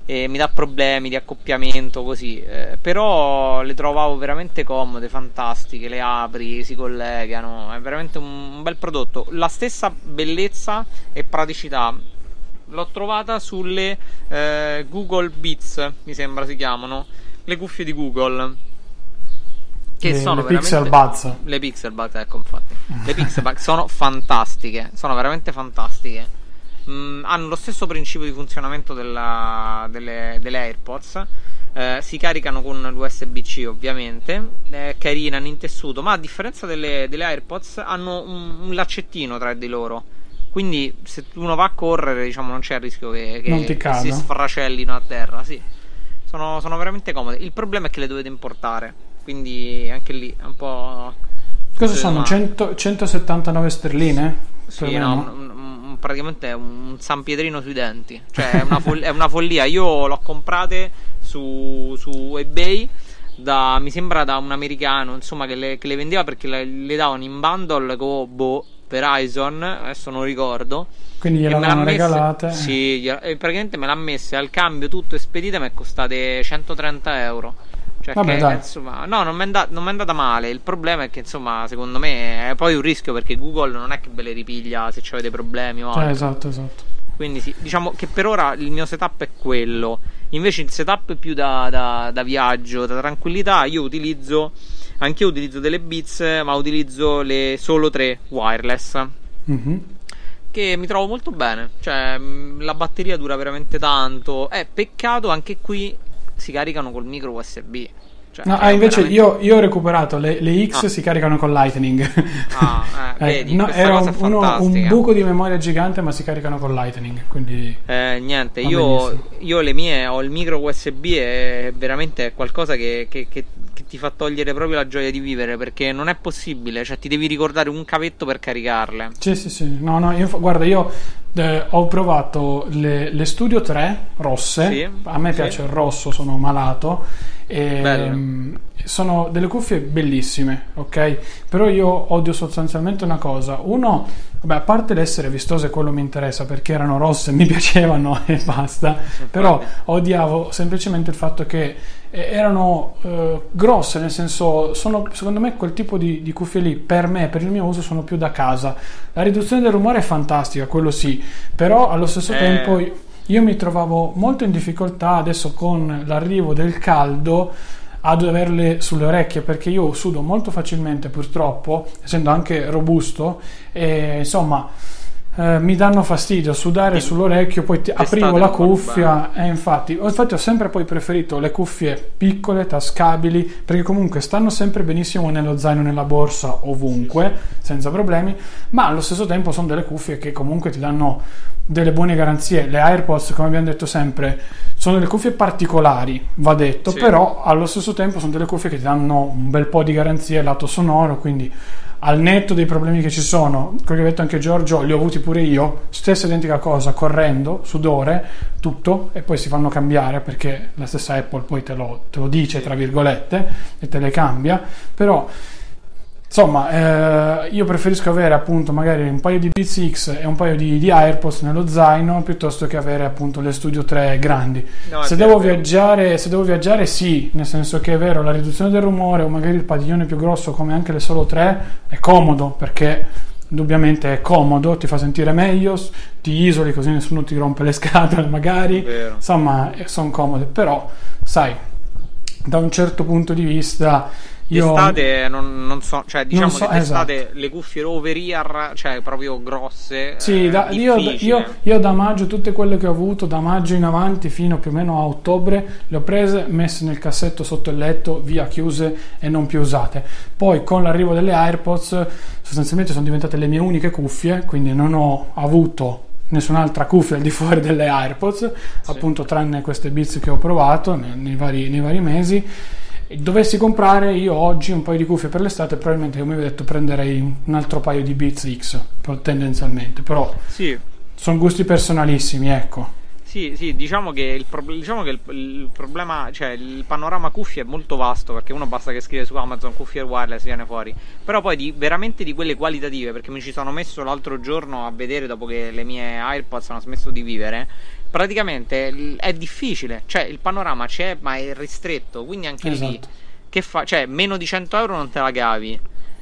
e mi dà problemi di accoppiamento così. Eh, però le trovavo veramente comode, fantastiche. Le apri, si collegano. È veramente un, bel prodotto. La stessa bellezza e praticità l'ho trovata sulle eh, Google Beats, mi sembra si chiamano. Le cuffie di Google. Che le, sono le Pixel Buds. Le Pixel Buds, ecco infatti. Le Pixel Buds sono fantastiche. Sono veramente fantastiche mh, mm, hanno lo stesso principio di funzionamento della, delle, delle, AirPods. Eh, si caricano con l'USB-C ovviamente, eh, carinano in tessuto, ma a differenza delle, delle AirPods hanno un, un, laccettino tra di loro. Quindi se uno va a correre, diciamo, non c'è il rischio che, che, che si sfracellino a terra. Sì. Sono, sono veramente comode. Il problema è che le dovete importare. Quindi anche lì è un po'. Cosa sono? 100, 179 sterline? Sì, no, praticamente è un San Pietrino sui denti. Cioè, è una, fol- è una follia. Io l'ho comprate su, su eBay. Da, mi sembra da un americano insomma che le, che le vendeva perché le, le, davano in bundle con boh, Verizon adesso non ricordo quindi gliel'hanno regalate sì praticamente me l'ha messa al cambio tutto e spedite mi è costate 130 euro cioè Vabbè, che, insomma, no, non mi, è andata male. Il problema è che, insomma, secondo me è poi un rischio perché Google non è che ve le ripiglia se avete problemi o altro. Eh, esatto, esatto. Quindi sì, diciamo che per ora il mio setup è quello. Invece il setup più da, da, da viaggio, da tranquillità, io utilizzo, anche io utilizzo delle Beats, ma utilizzo le solo tre wireless. Mm-hmm che mi trovo molto bene. Cioè, la batteria dura veramente tanto. È peccato anche qui si caricano col micro USB. Cioè, no, ah, invece veramente... io, io, ho recuperato le, le X ah. si caricano con Lightning. Ah, eh, [LAUGHS] vedi, no, era un, uno, un, buco di memoria gigante, ma si caricano con Lightning. Quindi eh, niente, io, io, le mie ho il micro USB e veramente è qualcosa che, che, che, che, ti fa togliere proprio la gioia di vivere perché non è possibile, cioè ti devi ricordare un cavetto per caricarle. Sì, sì, sì. No, no, io, guarda, io eh, ho provato le, le, Studio 3 rosse. Sì, a me sì. piace il rosso, sono malato. E, ehm, sono delle cuffie bellissime, ok? Però io odio sostanzialmente una cosa. Uno, vabbè, a parte l'essere vistose, quello mi interessa perché erano rosse, mi [LAUGHS] piacevano e basta. Però odiavo semplicemente il fatto che eh, erano eh, grosse, nel senso, sono secondo me quel tipo di, di, cuffie lì per me, per il mio uso, sono più da casa. La riduzione del rumore è fantastica, quello sì, però allo stesso eh. tempo io mi trovavo molto in difficoltà adesso con l'arrivo del caldo ad averle sulle orecchie perché io sudo molto facilmente purtroppo essendo anche robusto e insomma eh, mi danno fastidio sudare sull'orecchio, poi ti, aprivo la cuffia e infatti, infatti ho sempre poi preferito le cuffie piccole, tascabili, perché comunque stanno sempre benissimo nello zaino, nella borsa, ovunque, senza problemi, ma allo stesso tempo sono delle cuffie che comunque ti danno delle buone garanzie. Le AirPods, come abbiamo detto sempre, sono delle cuffie particolari, va detto, sì. però allo stesso tempo sono delle cuffie che ti danno un bel po' di garanzie lato sonoro, quindi al netto dei problemi che ci sono, quello che ha detto anche Giorgio, li ho avuti pure io, stessa identica cosa, correndo, sudore, tutto, e poi si fanno cambiare perché la stessa Apple poi te lo, te lo dice, tra virgolette, e te le cambia, però Insomma, eh, io preferisco avere appunto magari un paio di Beats X e un paio di, di AirPods nello zaino piuttosto che avere appunto le Studio 3 grandi. No, se, devo viaggiare, se devo viaggiare, sì, nel senso che è vero, la riduzione del rumore o magari il padiglione più grosso come anche le solo 3 è comodo perché indubbiamente è comodo, ti fa sentire meglio, ti isoli così nessuno ti rompe le scatole [LAUGHS] magari, insomma sono comode, però sai, da un certo punto di vista io... D'estate non, non, so, cioè diciamo so, che d'estate esatto. le cuffie over ear, cioè proprio grosse. Sì, eh, da, io, io, io, da maggio, tutte quelle che ho avuto da maggio in avanti fino più o meno a ottobre, le ho prese, messe nel cassetto sotto il letto, via, chiuse e non più usate. Poi con l'arrivo delle AirPods, sostanzialmente sono diventate le mie uniche cuffie, quindi non ho avuto nessun'altra cuffia al di fuori delle AirPods, sì. appunto tranne queste Beats che ho provato nei, nei, vari, nei vari mesi dovessi comprare io oggi un paio di cuffie per l'estate, probabilmente come vi ho detto prenderei un altro paio di Beats X tendenzialmente, però sì. sono gusti personalissimi, ecco. Sì, sì, diciamo che, il, pro- diciamo che il, il, problema, cioè il panorama cuffie è molto vasto perché uno basta che scrive su Amazon cuffie wireless viene fuori. Però poi di, veramente di quelle qualitative, perché mi ci sono messo l'altro giorno a vedere dopo che le mie AirPods hanno smesso di vivere. Praticamente è difficile, cioè il panorama c'è ma è ristretto, quindi anche esatto. lì che fa? Cioè meno di 100 euro non te la cavi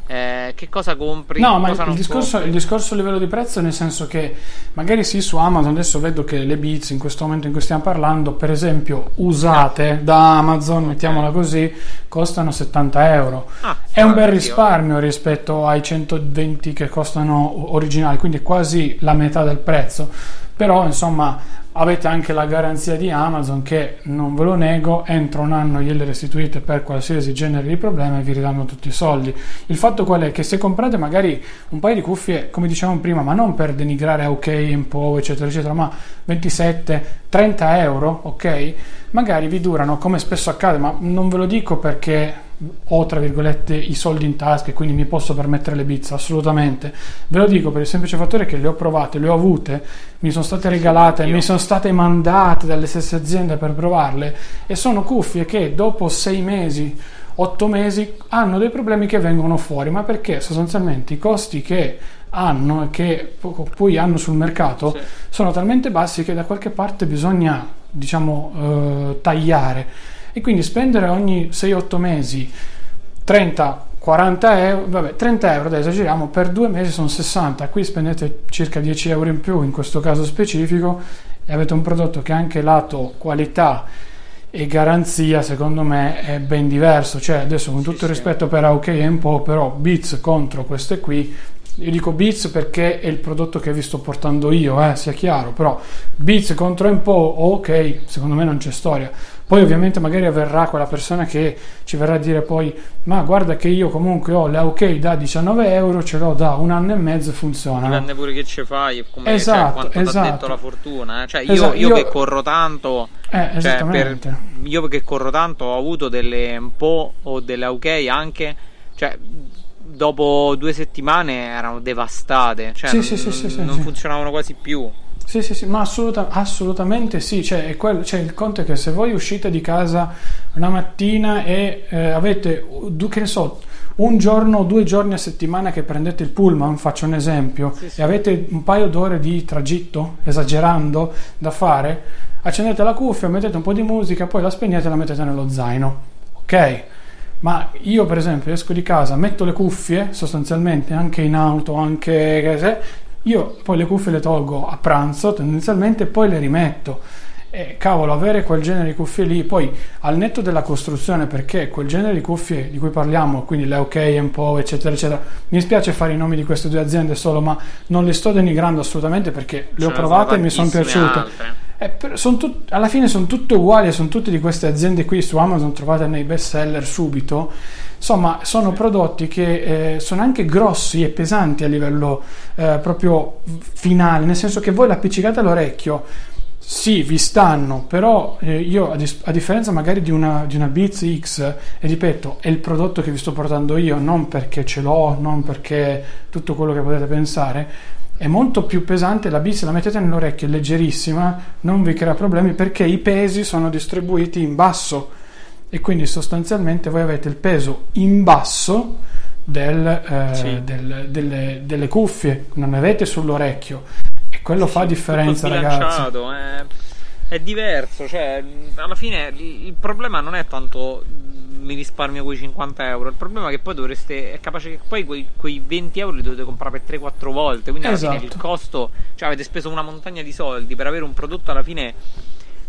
eh, che cosa compri? No, ma il discorso, il discorso, a livello di prezzo, nel senso che magari sì, su Amazon adesso vedo che le Beats in questo momento in cui stiamo parlando, per esempio, usate da Amazon, okay. mettiamola così, costano 70 euro. Ah, è un bel risparmio rispetto ai 120 che costano originali, quindi quasi la metà del prezzo. Però insomma avete anche la garanzia di Amazon che non ve lo nego entro un anno gliele restituite per qualsiasi genere di problema e vi ridanno tutti i soldi. Il fatto qual è? Che se comprate magari un paio di cuffie come dicevamo prima ma non per denigrare OK, Impo eccetera eccetera ma 27 30 euro ok magari vi durano come spesso accade ma non ve lo dico perché ho tra virgolette i soldi in tasca e quindi mi posso permettere le bizze assolutamente. Ve lo dico per il semplice fattore che le ho provate le ho avute mi sono state regalate mi sono state mandate dalle stesse aziende per provarle e sono cuffie che dopo sei mesi otto mesi hanno dei problemi che vengono fuori. Ma perché? Sostanzialmente i costi che hanno e che poi hanno sul mercato sì. sono talmente bassi che da qualche parte bisogna diciamo eh, tagliare e quindi spendere ogni 6-8 mesi 30 40 euro, vabbè 30 euro, adesso esageriamo, per due mesi sono 60, qui spendete circa 10 euro in più in questo caso specifico e avete un prodotto che anche lato qualità e garanzia secondo me è ben diverso, cioè adesso con tutto il rispetto per OK e un po', però Beats contro queste qui io dico Beats perché è il prodotto che vi sto portando io, eh, sia chiaro, però Beats contro un po', ok, secondo me non c'è storia. Poi ovviamente magari avverrà quella persona che ci verrà a dire poi ma guarda che io comunque ho la OK da 19 euro, ce l'ho da un anno e mezzo e funziona. Dipende pure che ci fai, come cioè, esatto, cioè, quanto esatto. detto la fortuna. Eh? Cioè io, esatto, io, io, che corro tanto, eh, cioè, per, io che corro tanto ho avuto delle un po' o delle OK anche, cioè dopo due settimane erano devastate, cioè sì, non, sì, sì, non funzionavano quasi più. Sì, sì, sì, ma assoluta, assolutamente sì. Cioè, quello, cioè, il conto è che se voi uscite di casa una mattina e eh, avete, che ne so, un giorno o due giorni a settimana che prendete il pullman, faccio un esempio, sì, sì. e avete un paio d'ore di tragitto, esagerando, da fare, accendete la cuffia, mettete un po' di musica, poi la spegnete e la mettete nello zaino. Ok? Ma io, per esempio, esco di casa, metto le cuffie sostanzialmente anche in auto, anche io poi le cuffie le tolgo a pranzo tendenzialmente e poi le rimetto. E cavolo, avere quel genere di cuffie lì, poi al netto della costruzione, perché quel genere di cuffie di cui parliamo, quindi le OK, un po', eccetera, eccetera, mi spiace fare i nomi di queste due aziende solo, ma non le sto denigrando assolutamente perché le ho provate e mi sono piaciute. Eh, son tut- alla fine sono tutte uguali, sono tutte di queste aziende qui su Amazon, trovate nei best seller subito Insomma, sono prodotti che eh, sono anche grossi e pesanti a livello eh, proprio finale, nel senso che voi l'appiccicate all'orecchio. Sì, vi stanno, però eh, io a, dis- a, differenza magari di una, di una Beats X, e ripeto, è il prodotto che vi sto portando io, non perché ce l'ho, non perché tutto quello che potete pensare, è molto più pesante, la Beats la mettete nell'orecchio, è leggerissima, non vi crea problemi perché i pesi sono distribuiti in basso e quindi sostanzialmente voi avete il peso in basso del, eh, sì. del, delle, delle, cuffie, non avete sull'orecchio e quello sì, fa differenza ragazzi. È, è diverso, cioè alla fine il problema non è tanto mi risparmio quei 50 euro. Il problema è che poi dovreste. È capace che poi quei, quei 20 euro li dovete comprare per 3-4 volte. Quindi alla esatto. fine il costo. Cioè avete speso una montagna di soldi per avere un prodotto alla fine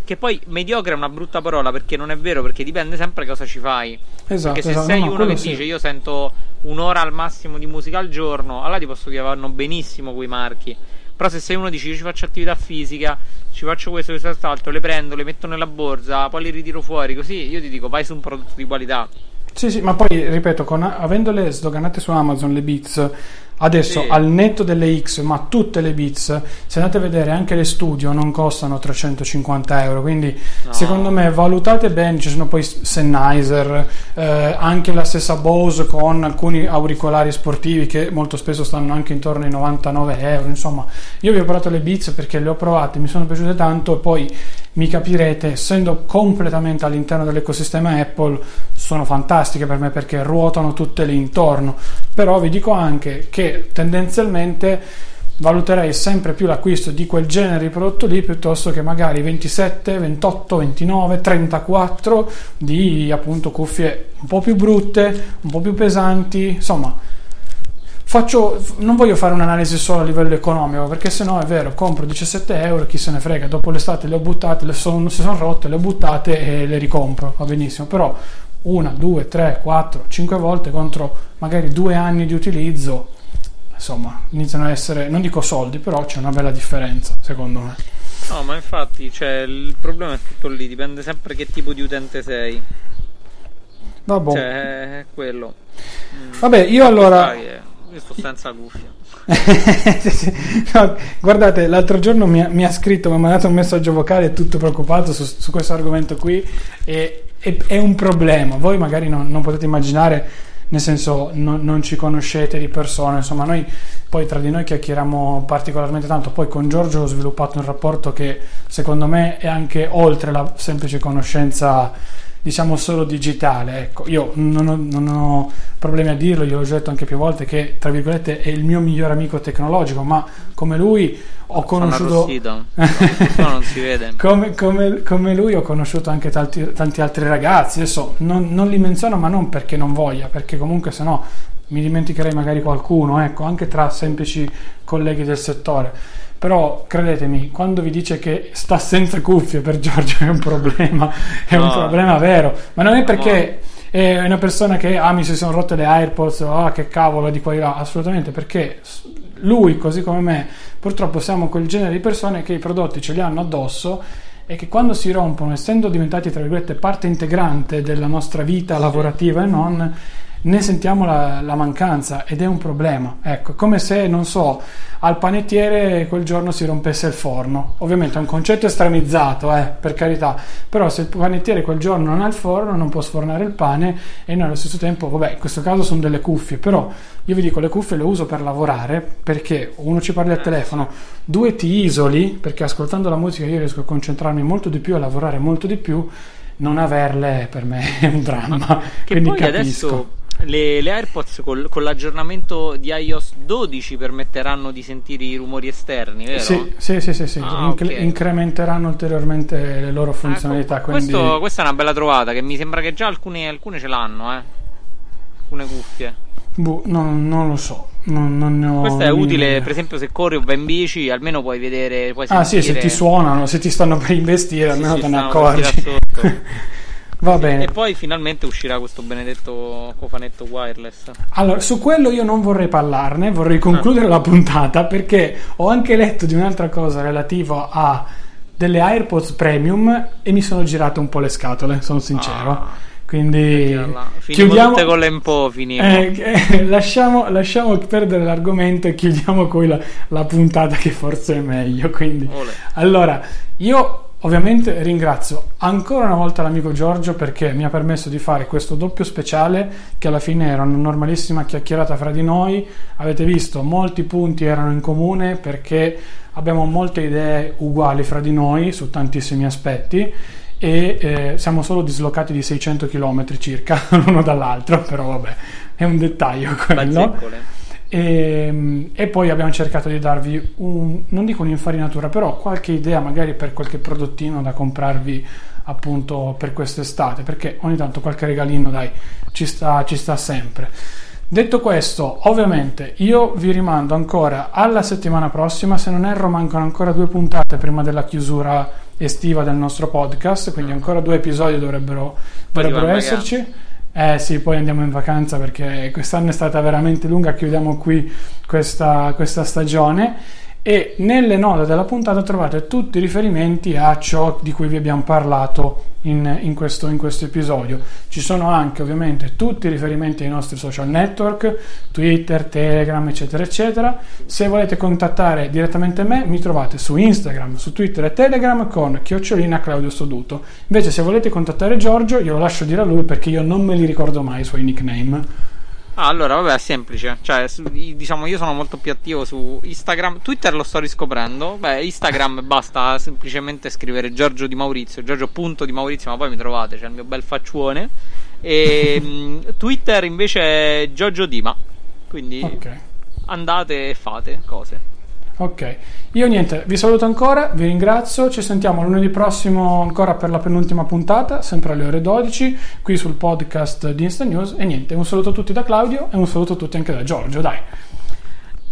che poi mediocre è una brutta parola perché non è vero, perché dipende sempre cosa ci fai. Esatto. Perché se esatto, sei no, uno che sì. dice io sento un'ora al massimo di musica al giorno, allora ti posso dire vanno benissimo quei marchi. Però se sei uno che dice io ci faccio attività fisica, ci faccio questo, questo, quest'altro, le prendo, le metto nella borsa, poi le ritiro fuori, così io ti dico vai su un prodotto di qualità. Sì, sì, ma poi ripeto, con, avendole sdoganate su Amazon le Beats, Adesso sì. al netto delle X, ma tutte le Beats, se andate a vedere anche le studio non costano 350 euro. Quindi no. secondo me valutate bene. Ci sono poi Sennheiser, eh, anche la stessa Bose con alcuni auricolari sportivi che molto spesso stanno anche intorno ai 99 euro. Insomma, io vi ho provato le Beats perché le ho provate, mi sono piaciute tanto e poi mi capirete, essendo completamente all'interno dell'ecosistema Apple, sono fantastiche per me perché ruotano tutte lì intorno. Però vi dico anche che tendenzialmente valuterei sempre più l'acquisto di quel genere di prodotto lì piuttosto che magari 27, 28, 29, 34 di appunto cuffie un po' più brutte, un po' più pesanti, insomma Faccio, non voglio fare un'analisi solo a livello economico perché se no è vero, compro 17 euro, chi se ne frega, dopo l'estate le ho buttate, le son, si sono rotte, le ho buttate e le ricompro, va benissimo, però una, due, tre, quattro, cinque volte contro magari due anni di utilizzo, insomma, iniziano a essere, non dico soldi, però c'è una bella differenza secondo me. No, ma infatti cioè, il problema è tutto lì, dipende sempre che tipo di utente sei. Vabbè. Cioè, è quello. Vabbè, io allora... È io sto senza cuffia. [LAUGHS] no, guardate, l'altro giorno mi ha, mi ha, scritto, mi ha mandato un messaggio vocale tutto preoccupato su, su questo argomento qui e, e, è un problema. Voi magari non, non potete immaginare, nel senso non, non, ci conoscete di persona, insomma noi poi tra di noi chiacchieriamo particolarmente tanto, poi con Giorgio ho sviluppato un rapporto che secondo me è anche oltre la semplice conoscenza diciamo solo digitale. Ecco, io non ho, non ho problemi a dirlo, gliel'ho detto anche più volte che tra virgolette è il mio migliore amico tecnologico, ma come lui ho conosciuto [LAUGHS] come, come, come, lui ho conosciuto anche tanti, tanti altri ragazzi. Adesso non, non, li menziono, ma non perché non voglia, perché comunque se no mi dimenticherei magari qualcuno, ecco, anche tra semplici colleghi del settore. Però credetemi, quando vi dice che sta senza cuffie per Giorgio è un problema, è no. un problema vero, ma non è perché è una persona che ah mi si sono rotte le AirPods, ah che cavolo di qua e là, assolutamente perché lui così come me purtroppo siamo quel genere di persone che i prodotti ce li hanno addosso e che quando si rompono, essendo diventati tra virgolette parte integrante della nostra vita lavorativa e non, ne sentiamo la, la, mancanza ed è un problema. Ecco, come se, non so, al panettiere quel giorno si rompesse il forno. Ovviamente è un concetto estremizzato, eh, per carità, però se il panettiere quel giorno non ha il forno non può sfornare il pane e noi allo stesso tempo, vabbè, in questo caso sono delle cuffie, però io vi dico le cuffie le uso per lavorare perché uno ci parli al telefono, due ti isoli, perché ascoltando la musica io riesco a concentrarmi molto di più, a lavorare molto di più non averle per me [LAUGHS] è un dramma. Che Quindi poi capisco. adesso le, le AirPods col, con l'aggiornamento di iOS 12 permetteranno di sentire i rumori esterni, vero? Sì, sì, sì, sì, sì. Ah, Inc- okay. incrementeranno ulteriormente le loro ecco, funzionalità. Ecco, quindi... questo, questa è una bella trovata che mi sembra che già alcune, alcune ce l'hanno, eh. alcune cuffie. Boh, no, non lo so. Non, non ho Questo è utile, idea. per esempio, se corri o vai in bici, almeno puoi vedere. Puoi ah, sì, se ti suonano, se ti stanno per investire, almeno sì, te ne accorgi. [LAUGHS] Va bene. E poi finalmente uscirà questo benedetto cofanetto wireless. Allora, su quello io non vorrei parlarne, vorrei concludere ah. la puntata perché ho anche letto di un'altra cosa relativa a delle AirPods Premium e mi sono girate un po' le scatole, sono sincero. Ah. Quindi chiudiamo tutte con l'empo, eh, eh, [LAUGHS] lasciamo, lasciamo, perdere l'argomento e chiudiamo qui la, la puntata che forse è meglio. Quindi, allora, io Ovviamente ringrazio ancora una volta l'amico Giorgio perché mi ha permesso di fare questo doppio speciale che alla fine era una normalissima chiacchierata fra di noi. Avete visto, molti punti erano in comune perché abbiamo molte idee uguali fra di noi su tantissimi aspetti e eh, siamo solo dislocati di 600 km circa [LAUGHS] l'uno dall'altro, però vabbè, è un dettaglio quello. Bazzecole. E, ehm, e, poi abbiamo cercato di darvi un, non dico un'infarinatura, però qualche idea magari per qualche prodottino da comprarvi appunto per quest'estate, perché ogni tanto qualche regalino dai ci sta, ci sta sempre. Detto questo, ovviamente io vi rimando ancora alla settimana prossima, se non erro mancano ancora due puntate prima della chiusura estiva del nostro podcast, quindi ancora due episodi dovrebbero, dovrebbero esserci. Eh sì, poi andiamo in vacanza perché quest'anno è stata veramente lunga, chiudiamo qui questa, questa stagione e nelle note della puntata trovate tutti i riferimenti a ciò di cui vi abbiamo parlato in, in, questo, in, questo, episodio. Ci sono anche ovviamente tutti i riferimenti ai nostri social network, Twitter, Telegram, eccetera, eccetera. Se volete contattare direttamente me, mi trovate su Instagram, su Twitter e Telegram con chiocciolina Claudio Soduto. Invece se volete contattare Giorgio, io lo lascio dire a lui perché io non me li ricordo mai i suoi nickname. Ah, allora, vabbè, è semplice. Cioè, su, diciamo, io sono molto più attivo su Instagram. Twitter lo sto riscoprendo. Beh, Instagram [LAUGHS] basta semplicemente scrivere Giorgio di Maurizio, Giorgio punto di Maurizio, ma poi mi trovate, c'è il mio bel faccione. E mm, [LAUGHS] Twitter invece è Giorgio Dima. Quindi okay. andate e fate cose. Ok, io niente, vi saluto ancora, vi ringrazio, ci sentiamo lunedì prossimo ancora per la penultima puntata, sempre alle ore 12, qui sul podcast di Insta News e niente, un saluto a tutti da Claudio e un saluto a tutti anche da Giorgio, dai.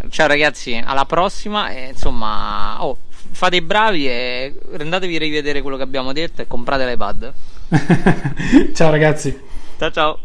Ciao ragazzi, alla prossima e insomma, oh, fate i bravi e rendatevi a rivedere quello che abbiamo detto e comprate l'iPad. [LAUGHS] ciao ragazzi. Ciao ciao.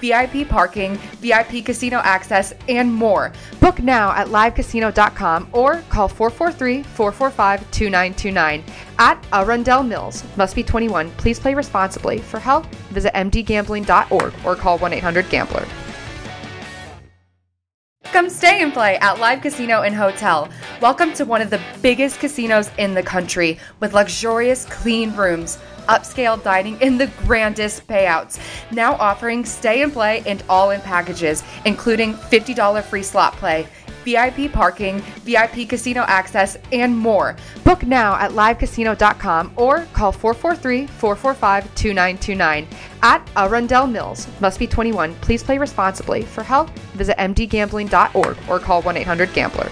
VIP parking, VIP casino access, and more. Book now at livecasino.com or call 443 445 2929 at Arundel Mills. Must be 21. Please play responsibly. For help, visit mdgambling.org or call 1 800 Gambler. Come stay and play at Live Casino and Hotel. Welcome to one of the biggest casinos in the country with luxurious, clean rooms upscale dining, and the grandest payouts. Now offering stay and play and all in packages, including $50 free slot play. VIP parking, VIP casino access, and more. Book now at livecasino.com or call 443 445 2929 at Arundel Mills. Must be 21. Please play responsibly. For help, visit mdgambling.org or call 1 800 Gambler.